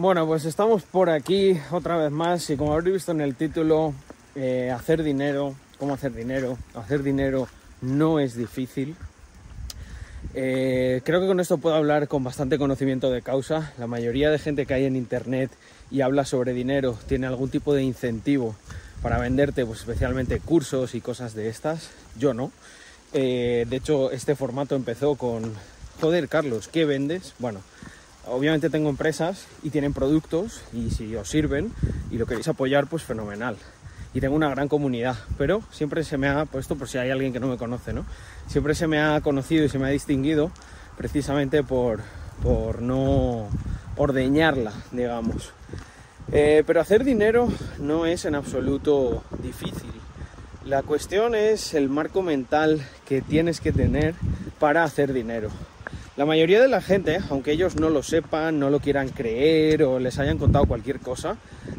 Bueno, pues estamos por aquí otra vez más y como habréis visto en el título, eh, hacer dinero, cómo hacer dinero, hacer dinero no es difícil. Eh, creo que con esto puedo hablar con bastante conocimiento de causa. La mayoría de gente que hay en internet y habla sobre dinero tiene algún tipo de incentivo para venderte, pues especialmente cursos y cosas de estas. Yo no. Eh, de hecho, este formato empezó con, joder, Carlos, ¿qué vendes? Bueno, obviamente tengo empresas y tienen productos y si os sirven y lo queréis apoyar, pues fenomenal. Y tengo una gran comunidad, pero siempre se me ha puesto, por si hay alguien que no me conoce, ¿no? Siempre se me ha conocido y se me ha distinguido precisamente por, por no ordeñarla, digamos. Eh, pero hacer dinero no es en absoluto difícil. La cuestión es el marco mental que tienes que tener para hacer dinero. La mayoría de la gente, aunque ellos no lo sepan, no lo quieran creer o les hayan contado cualquier cosa,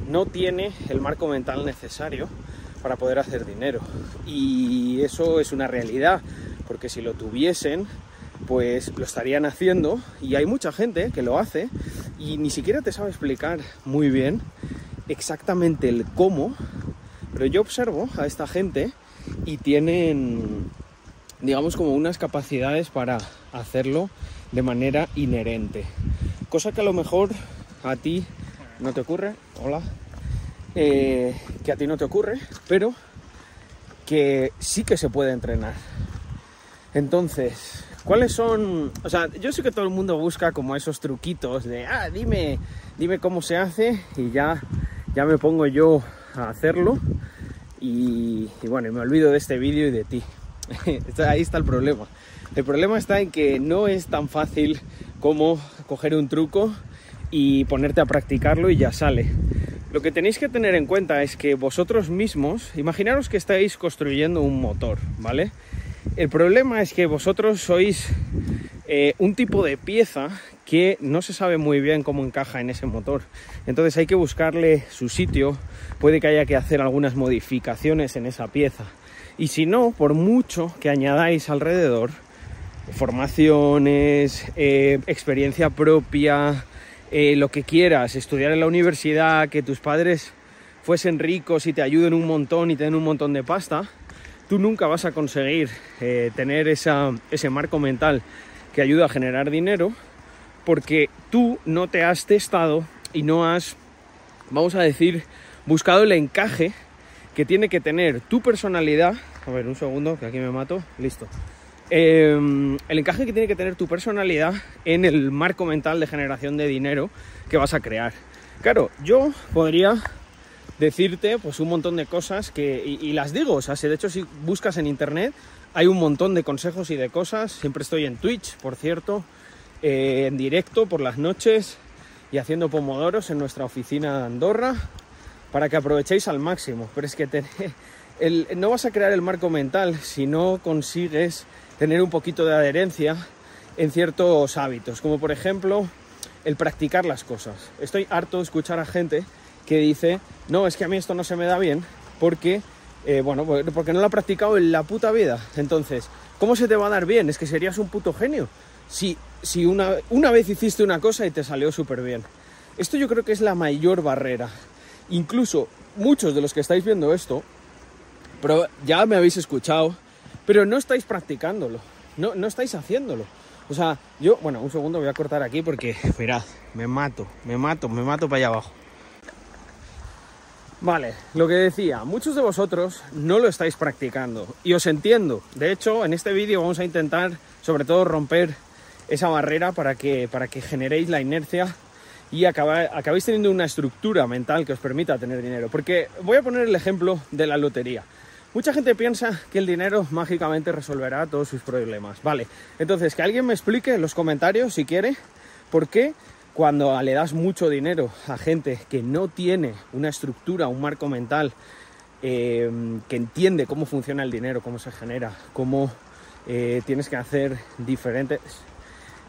no tiene el marco mental necesario para poder hacer dinero. Y eso es una realidad, porque si lo tuviesen, pues lo estarían haciendo y hay mucha gente que lo hace y ni siquiera te sabe explicar muy bien exactamente el cómo, pero yo observo a esta gente y tienen digamos como unas capacidades para hacerlo de manera inherente. Cosa que a lo mejor a ti no te ocurre, hola, eh, que a ti no te ocurre, pero que sí que se puede entrenar. Entonces, ¿cuáles son? O sea, yo sé que todo el mundo busca como esos truquitos de, ah, dime, dime cómo se hace y ya, ya me pongo yo a hacerlo. Y, y bueno, me olvido de este vídeo y de ti. Ahí está el problema. El problema está en que no es tan fácil como coger un truco y ponerte a practicarlo y ya sale. Lo que tenéis que tener en cuenta es que vosotros mismos, imaginaros que estáis construyendo un motor, ¿vale? El problema es que vosotros sois eh, un tipo de pieza que no se sabe muy bien cómo encaja en ese motor. Entonces hay que buscarle su sitio, puede que haya que hacer algunas modificaciones en esa pieza. Y si no, por mucho que añadáis alrededor, formaciones, eh, experiencia propia, eh, lo que quieras, estudiar en la universidad, que tus padres fuesen ricos y te ayuden un montón y te den un montón de pasta, tú nunca vas a conseguir eh, tener ese marco mental que ayuda a generar dinero porque tú no te has testado y no has, vamos a decir, buscado el encaje que tiene que tener tu personalidad. A ver, un segundo, que aquí me mato. Listo. Em, el encaje que tiene que tener tu personalidad en el marco mental de generación de dinero que vas a crear. Claro, yo podría decirte pues un montón de cosas que y, las digo, o sea, si de hecho si buscas en internet hay un montón de consejos y de cosas. Siempre estoy en Twitch, por cierto, eh, en directo por las noches y haciendo pomodoros en nuestra oficina de Andorra para que aprovechéis al máximo. Pero es que no vas a crear el marco mental si no consigues tener un poquito de adherencia en ciertos hábitos, como por ejemplo el practicar las cosas. Estoy harto de escuchar a gente que dice, no, es que a mí esto no se me da bien porque, eh, bueno, porque no lo ha practicado en la puta vida. Entonces, ¿cómo se te va a dar bien? Es que serías un puto genio si, si una, una vez hiciste una cosa y te salió súper bien. Esto yo creo que es la mayor barrera. Incluso muchos de los que estáis viendo esto, pero ya me habéis escuchado, pero no estáis practicándolo, no, no estáis haciéndolo. O sea, yo, bueno, un segundo voy a cortar aquí porque, mirad, me mato, me mato, me mato para allá abajo. Vale, lo que decía, muchos de vosotros no lo estáis practicando y os entiendo. De hecho, en este vídeo vamos a intentar sobre todo romper esa barrera para que, para que generéis la inercia y acabáis teniendo una estructura mental que os permita tener dinero. Porque voy a poner el ejemplo de la lotería. Mucha gente piensa que el dinero mágicamente resolverá todos sus problemas. Vale, entonces que alguien me explique en los comentarios si quiere por qué cuando le das mucho dinero a gente que no tiene una estructura, un marco mental, eh, que entiende cómo funciona el dinero, cómo se genera, cómo eh, tienes que hacer diferentes,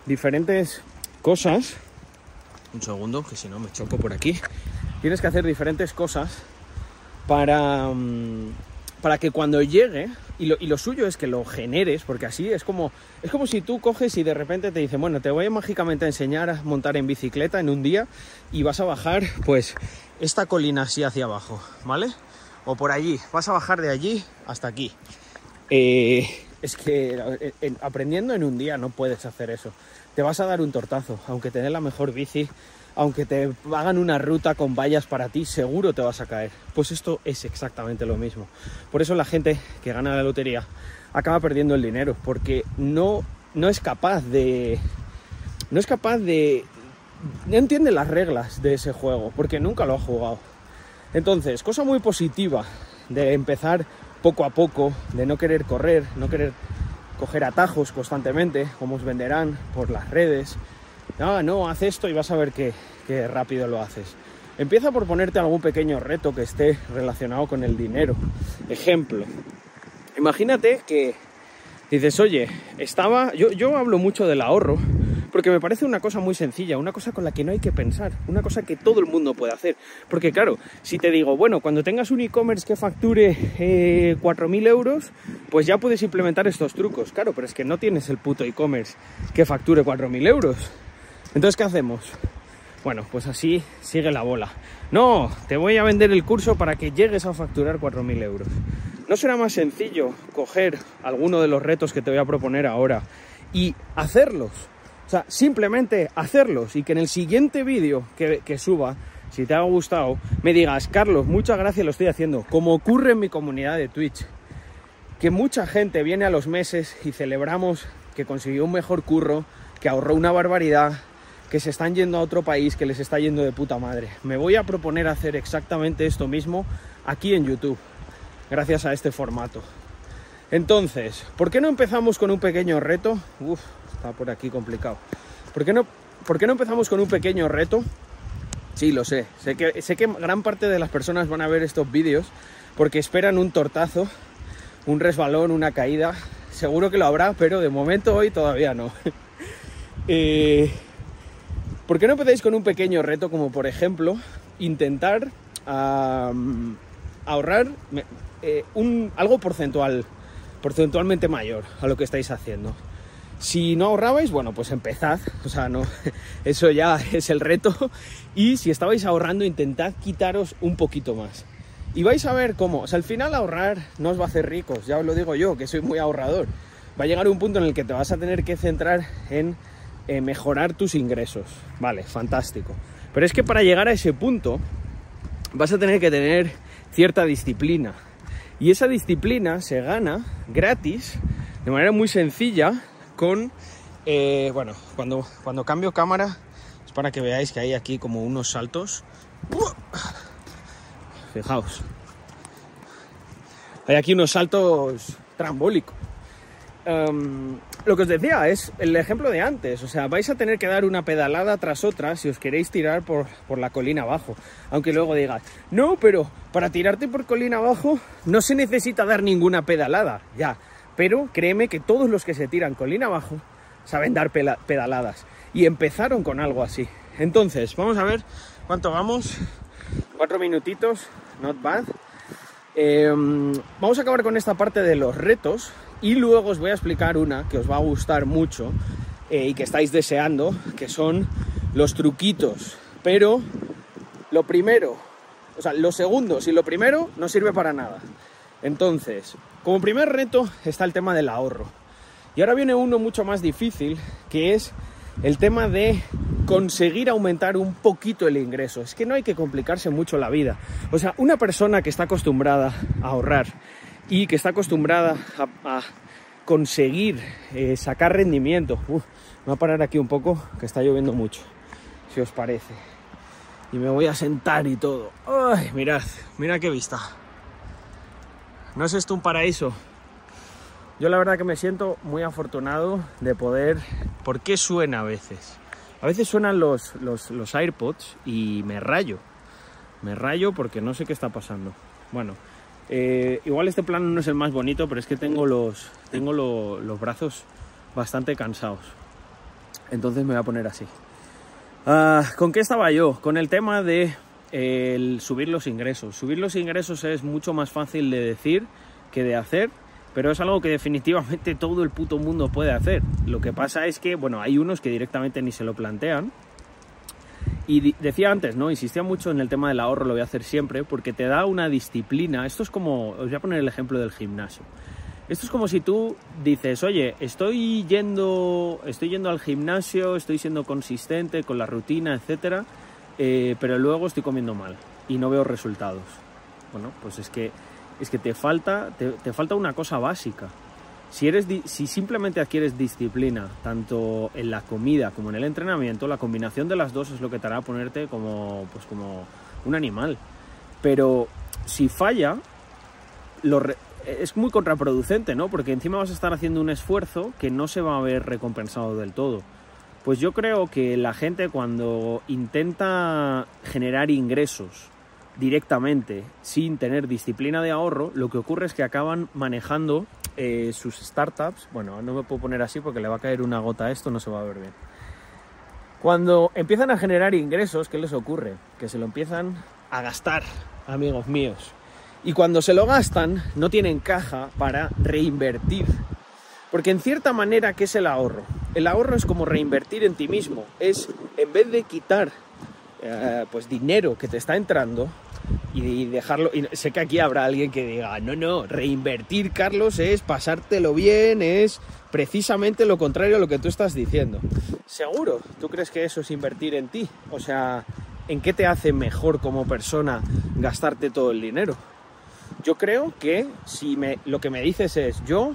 diferentes cosas un segundo, que si no me choco por aquí. Tienes que hacer diferentes cosas para, mm, para que cuando llegue, y lo, y lo, suyo es que lo generes, porque así es como, es como si tú coges y de repente te dicen, bueno, te voy a mágicamente a enseñar a montar en bicicleta en un día y vas a bajar pues esta colina así hacia abajo, ¿vale? O por allí, vas a bajar de allí hasta aquí. Eh, es que eh, aprendiendo en un día no puedes hacer eso. Te vas a dar un tortazo, aunque te den la mejor bici, aunque te hagan una ruta con vallas para ti, seguro te vas a caer. Pues esto es exactamente lo mismo. Por eso la gente que gana la lotería acaba perdiendo el dinero, porque no, no es capaz de. No es capaz de. No entiende las reglas de ese juego, porque nunca lo ha jugado. Entonces, cosa muy positiva de empezar poco a poco, de no querer correr, no querer coger atajos constantemente, como os venderán por las redes. Ah, no, haz esto y vas a ver qué, rápido lo haces. Empieza por ponerte algún pequeño reto que esté relacionado con el dinero. Ejemplo, imagínate que dices, oye, estaba, yo, yo hablo mucho del ahorro, porque me parece una cosa muy sencilla, una cosa con la que no hay que pensar, una cosa que todo el mundo puede hacer. Porque claro, si te digo, bueno, cuando tengas un e-commerce que facture eh, 4.000 euros, pues ya puedes implementar estos trucos. Claro, pero es que no tienes el puto e-commerce que facture 4.000 euros. Entonces, ¿qué hacemos? Bueno, pues así sigue la bola. No, te voy a vender el curso para que llegues a facturar 4.000 euros. ¿No será más sencillo coger alguno de los retos que te voy a proponer ahora y hacerlos? O sea, simplemente hacerlos y que en el siguiente vídeo que, que suba, si te ha gustado, me digas, Carlos, muchas gracias, lo estoy haciendo, como ocurre en mi comunidad de Twitch, que mucha gente viene a los meses y celebramos que consiguió un mejor curro, que ahorró una barbaridad, que se están yendo a otro país, que les está yendo de puta madre. Me voy a proponer hacer exactamente esto mismo aquí en YouTube, gracias a este formato. Entonces, ¿por qué no empezamos con un pequeño reto? Uf, está por aquí complicado. ¿Por qué no, por qué no empezamos con un pequeño reto? Sí, lo sé. Sé que, sé que gran parte de las personas van a ver estos vídeos porque esperan un tortazo, un resbalón, una caída. Seguro que lo habrá, pero de momento hoy todavía no. eh, ¿Por qué no empezáis con un pequeño reto como por ejemplo intentar ahorrar eh, algo porcentual, porcentualmente mayor a lo que estáis haciendo? Si no ahorrabais, bueno, pues empezad, o sea, no, eso ya es el reto. Y si estabais ahorrando, intentad quitaros un poquito más. Y vais a ver cómo, o sea, al final ahorrar no os va a hacer ricos, ya os lo digo yo, que soy muy ahorrador. Va a llegar un punto en el que te vas a tener que centrar en eh, mejorar tus ingresos. Vale, fantástico. Pero es que para llegar a ese punto vas a tener que tener cierta disciplina. Y esa disciplina se gana gratis, de manera muy sencilla, con, eh, bueno, cuando, cuando cambio cámara, es para que veáis que hay aquí como unos saltos. Fijaos. Hay aquí unos saltos trambólicos. Um, lo que os decía es el ejemplo de antes, o sea, vais a tener que dar una pedalada tras otra si os queréis tirar por, por, la colina abajo. Aunque luego digas, no, pero para tirarte por colina abajo no se necesita dar ninguna pedalada, ya. Pero créeme que todos los que se tiran colina abajo saben dar pedaladas. Y empezaron con algo así. Entonces, vamos a ver cuánto vamos. Cuatro minutitos, not bad. Eh, vamos a acabar con esta parte de los retos y luego os voy a explicar una que os va a gustar mucho eh, y que estáis deseando, que son los truquitos. Pero lo primero, o sea, lo segundo, si lo primero no sirve para nada. Entonces, como primer reto está el tema del ahorro. Y ahora viene uno mucho más difícil, que es el tema de conseguir aumentar un poquito el ingreso. Es que no hay que complicarse mucho la vida. O sea, una persona que está acostumbrada a ahorrar y que está acostumbrada a, conseguir eh, sacar rendimiento. Me voy a parar aquí un poco, que está lloviendo mucho, si os parece. Y me voy a sentar y todo. ¡Ay, mirad! Mira qué vista. ¿No es esto un paraíso? Yo la verdad que me siento muy afortunado de poder... ¿Por qué suena a veces? A veces suenan los, los, los AirPods y me rayo. Me rayo porque no sé qué está pasando. Bueno, eh, igual este plano no es el más bonito, pero es que tengo los, tengo los brazos bastante cansados. Entonces me voy a poner así. Ah, ¿Con qué estaba yo? Con el tema de el subir los ingresos. Subir los ingresos es mucho más fácil de decir que de hacer, pero es algo que definitivamente todo el puto mundo puede hacer. Lo que pasa es que, bueno, hay unos que directamente ni se lo plantean. Y decía antes, ¿no? Insistía mucho en el tema del ahorro, lo voy a hacer siempre, porque te da una disciplina. Esto es como, os voy a poner el ejemplo del gimnasio. Esto es como si tú dices, oye, estoy yendo, estoy yendo al gimnasio, estoy siendo consistente con la rutina, etcétera, eh, pero luego estoy comiendo mal y no veo resultados. Bueno, pues es que, es que te, falta, te, falta una cosa básica. Si, eres, si simplemente adquieres disciplina, tanto en la comida como en el entrenamiento, la combinación de las dos es lo que te hará ponerte como, pues como un animal. Pero si falla, es muy contraproducente, ¿no? Porque encima vas a estar haciendo un esfuerzo que no se va a ver recompensado del todo. Pues yo creo que la gente cuando intenta generar ingresos directamente sin tener disciplina de ahorro, lo que ocurre es que acaban manejando eh, sus startups. Bueno, no me puedo poner así porque le va a caer una gota a esto, no se va a ver bien. Cuando empiezan a generar ingresos, ¿qué les ocurre? Que se lo empiezan a gastar, amigos míos. Y cuando se lo gastan, no tienen caja para reinvertir. Porque en cierta manera, ¿qué es el ahorro? El ahorro es como reinvertir en ti mismo. Es, en vez de quitar eh, pues dinero que te está entrando y dejarlo. Y sé que aquí habrá alguien que diga, no, no, reinvertir, Carlos, es pasártelo bien, es precisamente lo contrario a lo que tú estás diciendo. Seguro, ¿tú crees que eso es invertir en ti? O sea, ¿en qué te hace mejor como persona gastarte todo el dinero? Yo creo que si me, lo que me dices es yo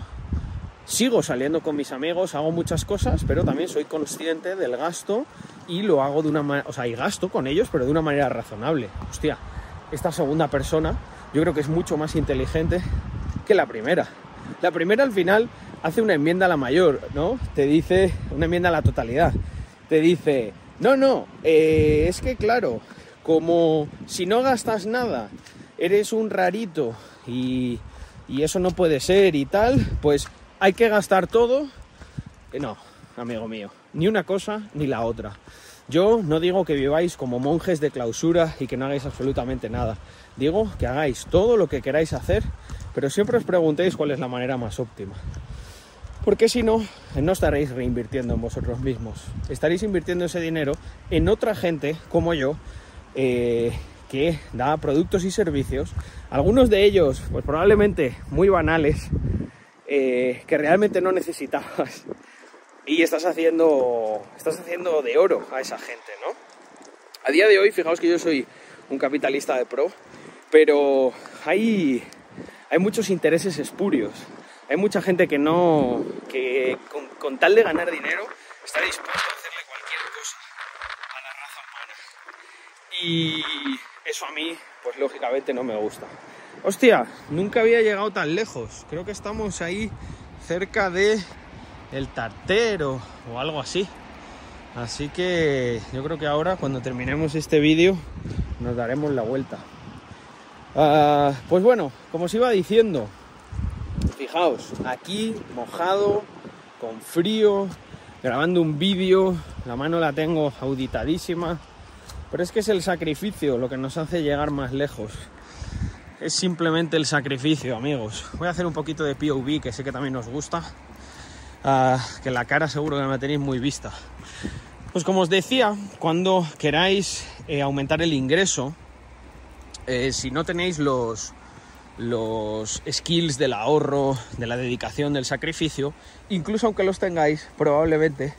sigo saliendo con mis amigos, hago muchas cosas, pero también soy consciente del gasto y lo hago de una manera, o sea, y gasto con ellos, pero de una manera razonable. Hostia, esta segunda persona yo creo que es mucho más inteligente que la primera. La primera al final hace una enmienda a la mayor, ¿no? Te dice una enmienda a la totalidad. Te dice, no, no, eh, es que claro, como si no gastas nada, eres un rarito y, y eso no puede ser y tal, pues hay que gastar todo. Eh, no, amigo mío, ni una cosa ni la otra. Yo no digo que viváis como monjes de clausura y que no hagáis absolutamente nada. Digo que hagáis todo lo que queráis hacer, pero siempre os preguntéis cuál es la manera más óptima. Porque si no, no estaréis reinvirtiendo en vosotros mismos. Estaréis invirtiendo ese dinero en otra gente como yo, eh, que da productos y servicios, algunos de ellos, pues probablemente muy banales, eh, que realmente no necesitabas y estás haciendo, estás haciendo de oro a esa gente, ¿no? A día de hoy, fijaos que yo soy un capitalista de pro, pero hay, hay muchos intereses espurios. Hay mucha gente que no, que con, con tal de ganar dinero está dispuesto a hacerle cualquier cosa a la raza humana. Y eso a mí, pues lógicamente no me gusta. Hostia, nunca había llegado tan lejos. Creo que estamos ahí cerca de el tartero o algo así. Así que yo creo que ahora cuando terminemos este vídeo nos daremos la vuelta. Ah, pues bueno, como os iba diciendo, fijaos, aquí mojado, con frío, grabando un vídeo, la mano la tengo auditadísima, pero es que es el sacrificio lo que nos hace llegar más lejos es simplemente el sacrificio, amigos. Voy a hacer un poquito de POV, que sé que también os gusta. Ah, que la cara seguro que me tenéis muy vista. Pues como os decía, cuando queráis eh, aumentar el ingreso, eh, si no tenéis los, los skills del ahorro, de la dedicación, del sacrificio, incluso aunque los tengáis, probablemente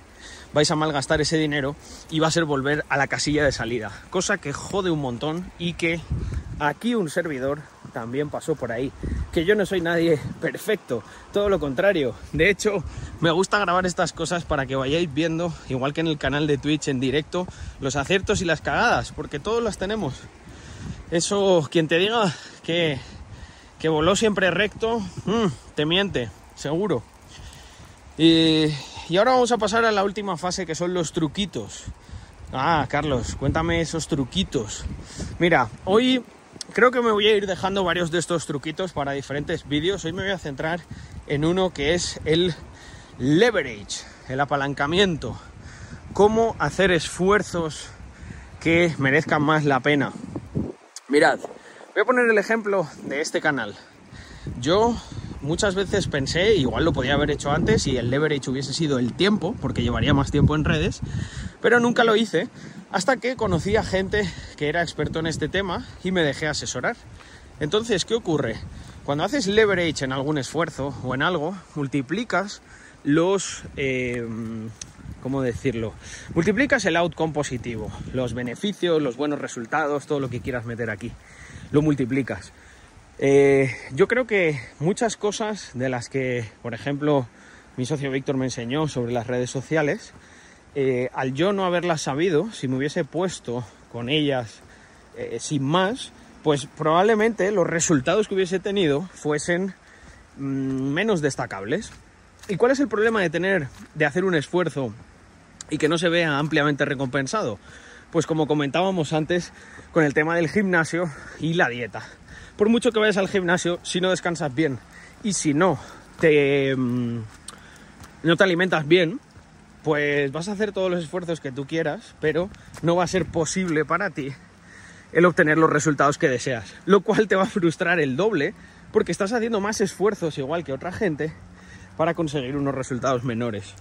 vais a malgastar ese dinero y va a ser volver a la casilla de salida. Cosa que jode un montón y que Aquí un servidor también pasó por ahí. Que yo no soy nadie perfecto, todo lo contrario. De hecho, me gusta grabar estas cosas para que vayáis viendo, igual que en el canal de Twitch en directo, los aciertos y las cagadas, porque todos las tenemos. Eso, quien te diga que, que voló siempre recto, mm, te miente, seguro. Y, y ahora vamos a pasar a la última fase que son los truquitos. Ah, Carlos, cuéntame esos truquitos. Mira, hoy creo que me voy a ir dejando varios de estos truquitos para diferentes vídeos. Hoy me voy a centrar en uno que es el leverage, el apalancamiento. Cómo hacer esfuerzos que merezcan más la pena. Mirad, voy a poner el ejemplo de este canal. Yo muchas veces pensé, igual lo podía haber hecho antes y el leverage hubiese sido el tiempo, porque llevaría más tiempo en redes, pero nunca lo hice hasta que conocí a gente que era experto en este tema y me dejé asesorar. Entonces, ¿qué ocurre? Cuando haces leverage en algún esfuerzo o en algo, multiplicas los... Eh, ¿Cómo decirlo? Multiplicas el outcome positivo, los beneficios, los buenos resultados, todo lo que quieras meter aquí. Lo multiplicas. Eh, yo creo que muchas cosas de las que, por ejemplo, mi socio Víctor me enseñó sobre las redes sociales, eh, al yo no haberlas sabido, si me hubiese puesto con ellas eh, sin más, pues probablemente los resultados que hubiese tenido fuesen mm, menos destacables. ¿Y cuál es el problema de tener, de hacer un esfuerzo y que no se vea ampliamente recompensado? Pues como comentábamos antes con el tema del gimnasio y la dieta por mucho que vayas al gimnasio, si no descansas bien y si no te, mm, no te alimentas bien, pues vas a hacer todos los esfuerzos que tú quieras, pero no va a ser posible para ti el obtener los resultados que deseas, lo cual te va a frustrar el doble porque estás haciendo más esfuerzos igual que otra gente para conseguir unos resultados menores.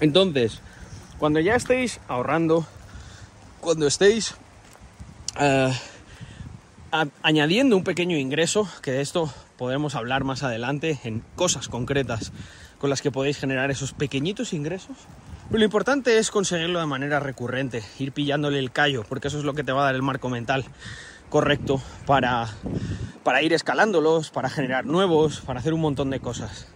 Entonces, cuando ya estéis ahorrando, cuando estéis uh, añadiendo un pequeño ingreso, que esto podemos hablar más adelante en cosas concretas con las que podéis generar esos pequeñitos ingresos. Pero lo importante es conseguirlo de manera recurrente, ir pillándole el callo, porque eso es lo que te va a dar el marco mental correcto para, para ir escalándolos, para generar nuevos, para hacer un montón de cosas.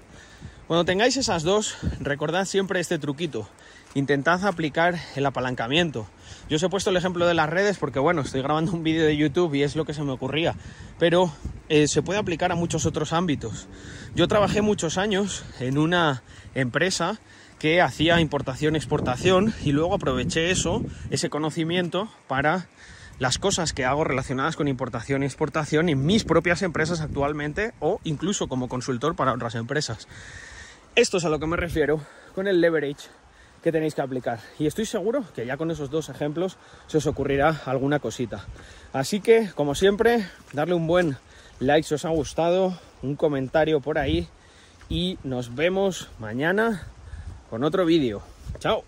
Cuando tengáis esas dos, recordad siempre este truquito. Intentad aplicar el apalancamiento. Yo os he puesto el ejemplo de las redes porque, bueno, estoy grabando un vídeo de YouTube y es lo que se me ocurría, pero eh, se puede aplicar a muchos otros ámbitos. Yo trabajé muchos años en una empresa que hacía importación-exportación y luego aproveché eso, ese conocimiento, para las cosas que hago relacionadas con importación y exportación en mis propias empresas actualmente o incluso como consultor para otras empresas. Esto es a lo que me refiero con el leverage que tenéis que aplicar. Y estoy seguro que ya con esos dos ejemplos se os ocurrirá alguna cosita. Así que, como siempre, darle un buen like si os ha gustado, un comentario por ahí y nos vemos mañana con otro vídeo. ¡Chao!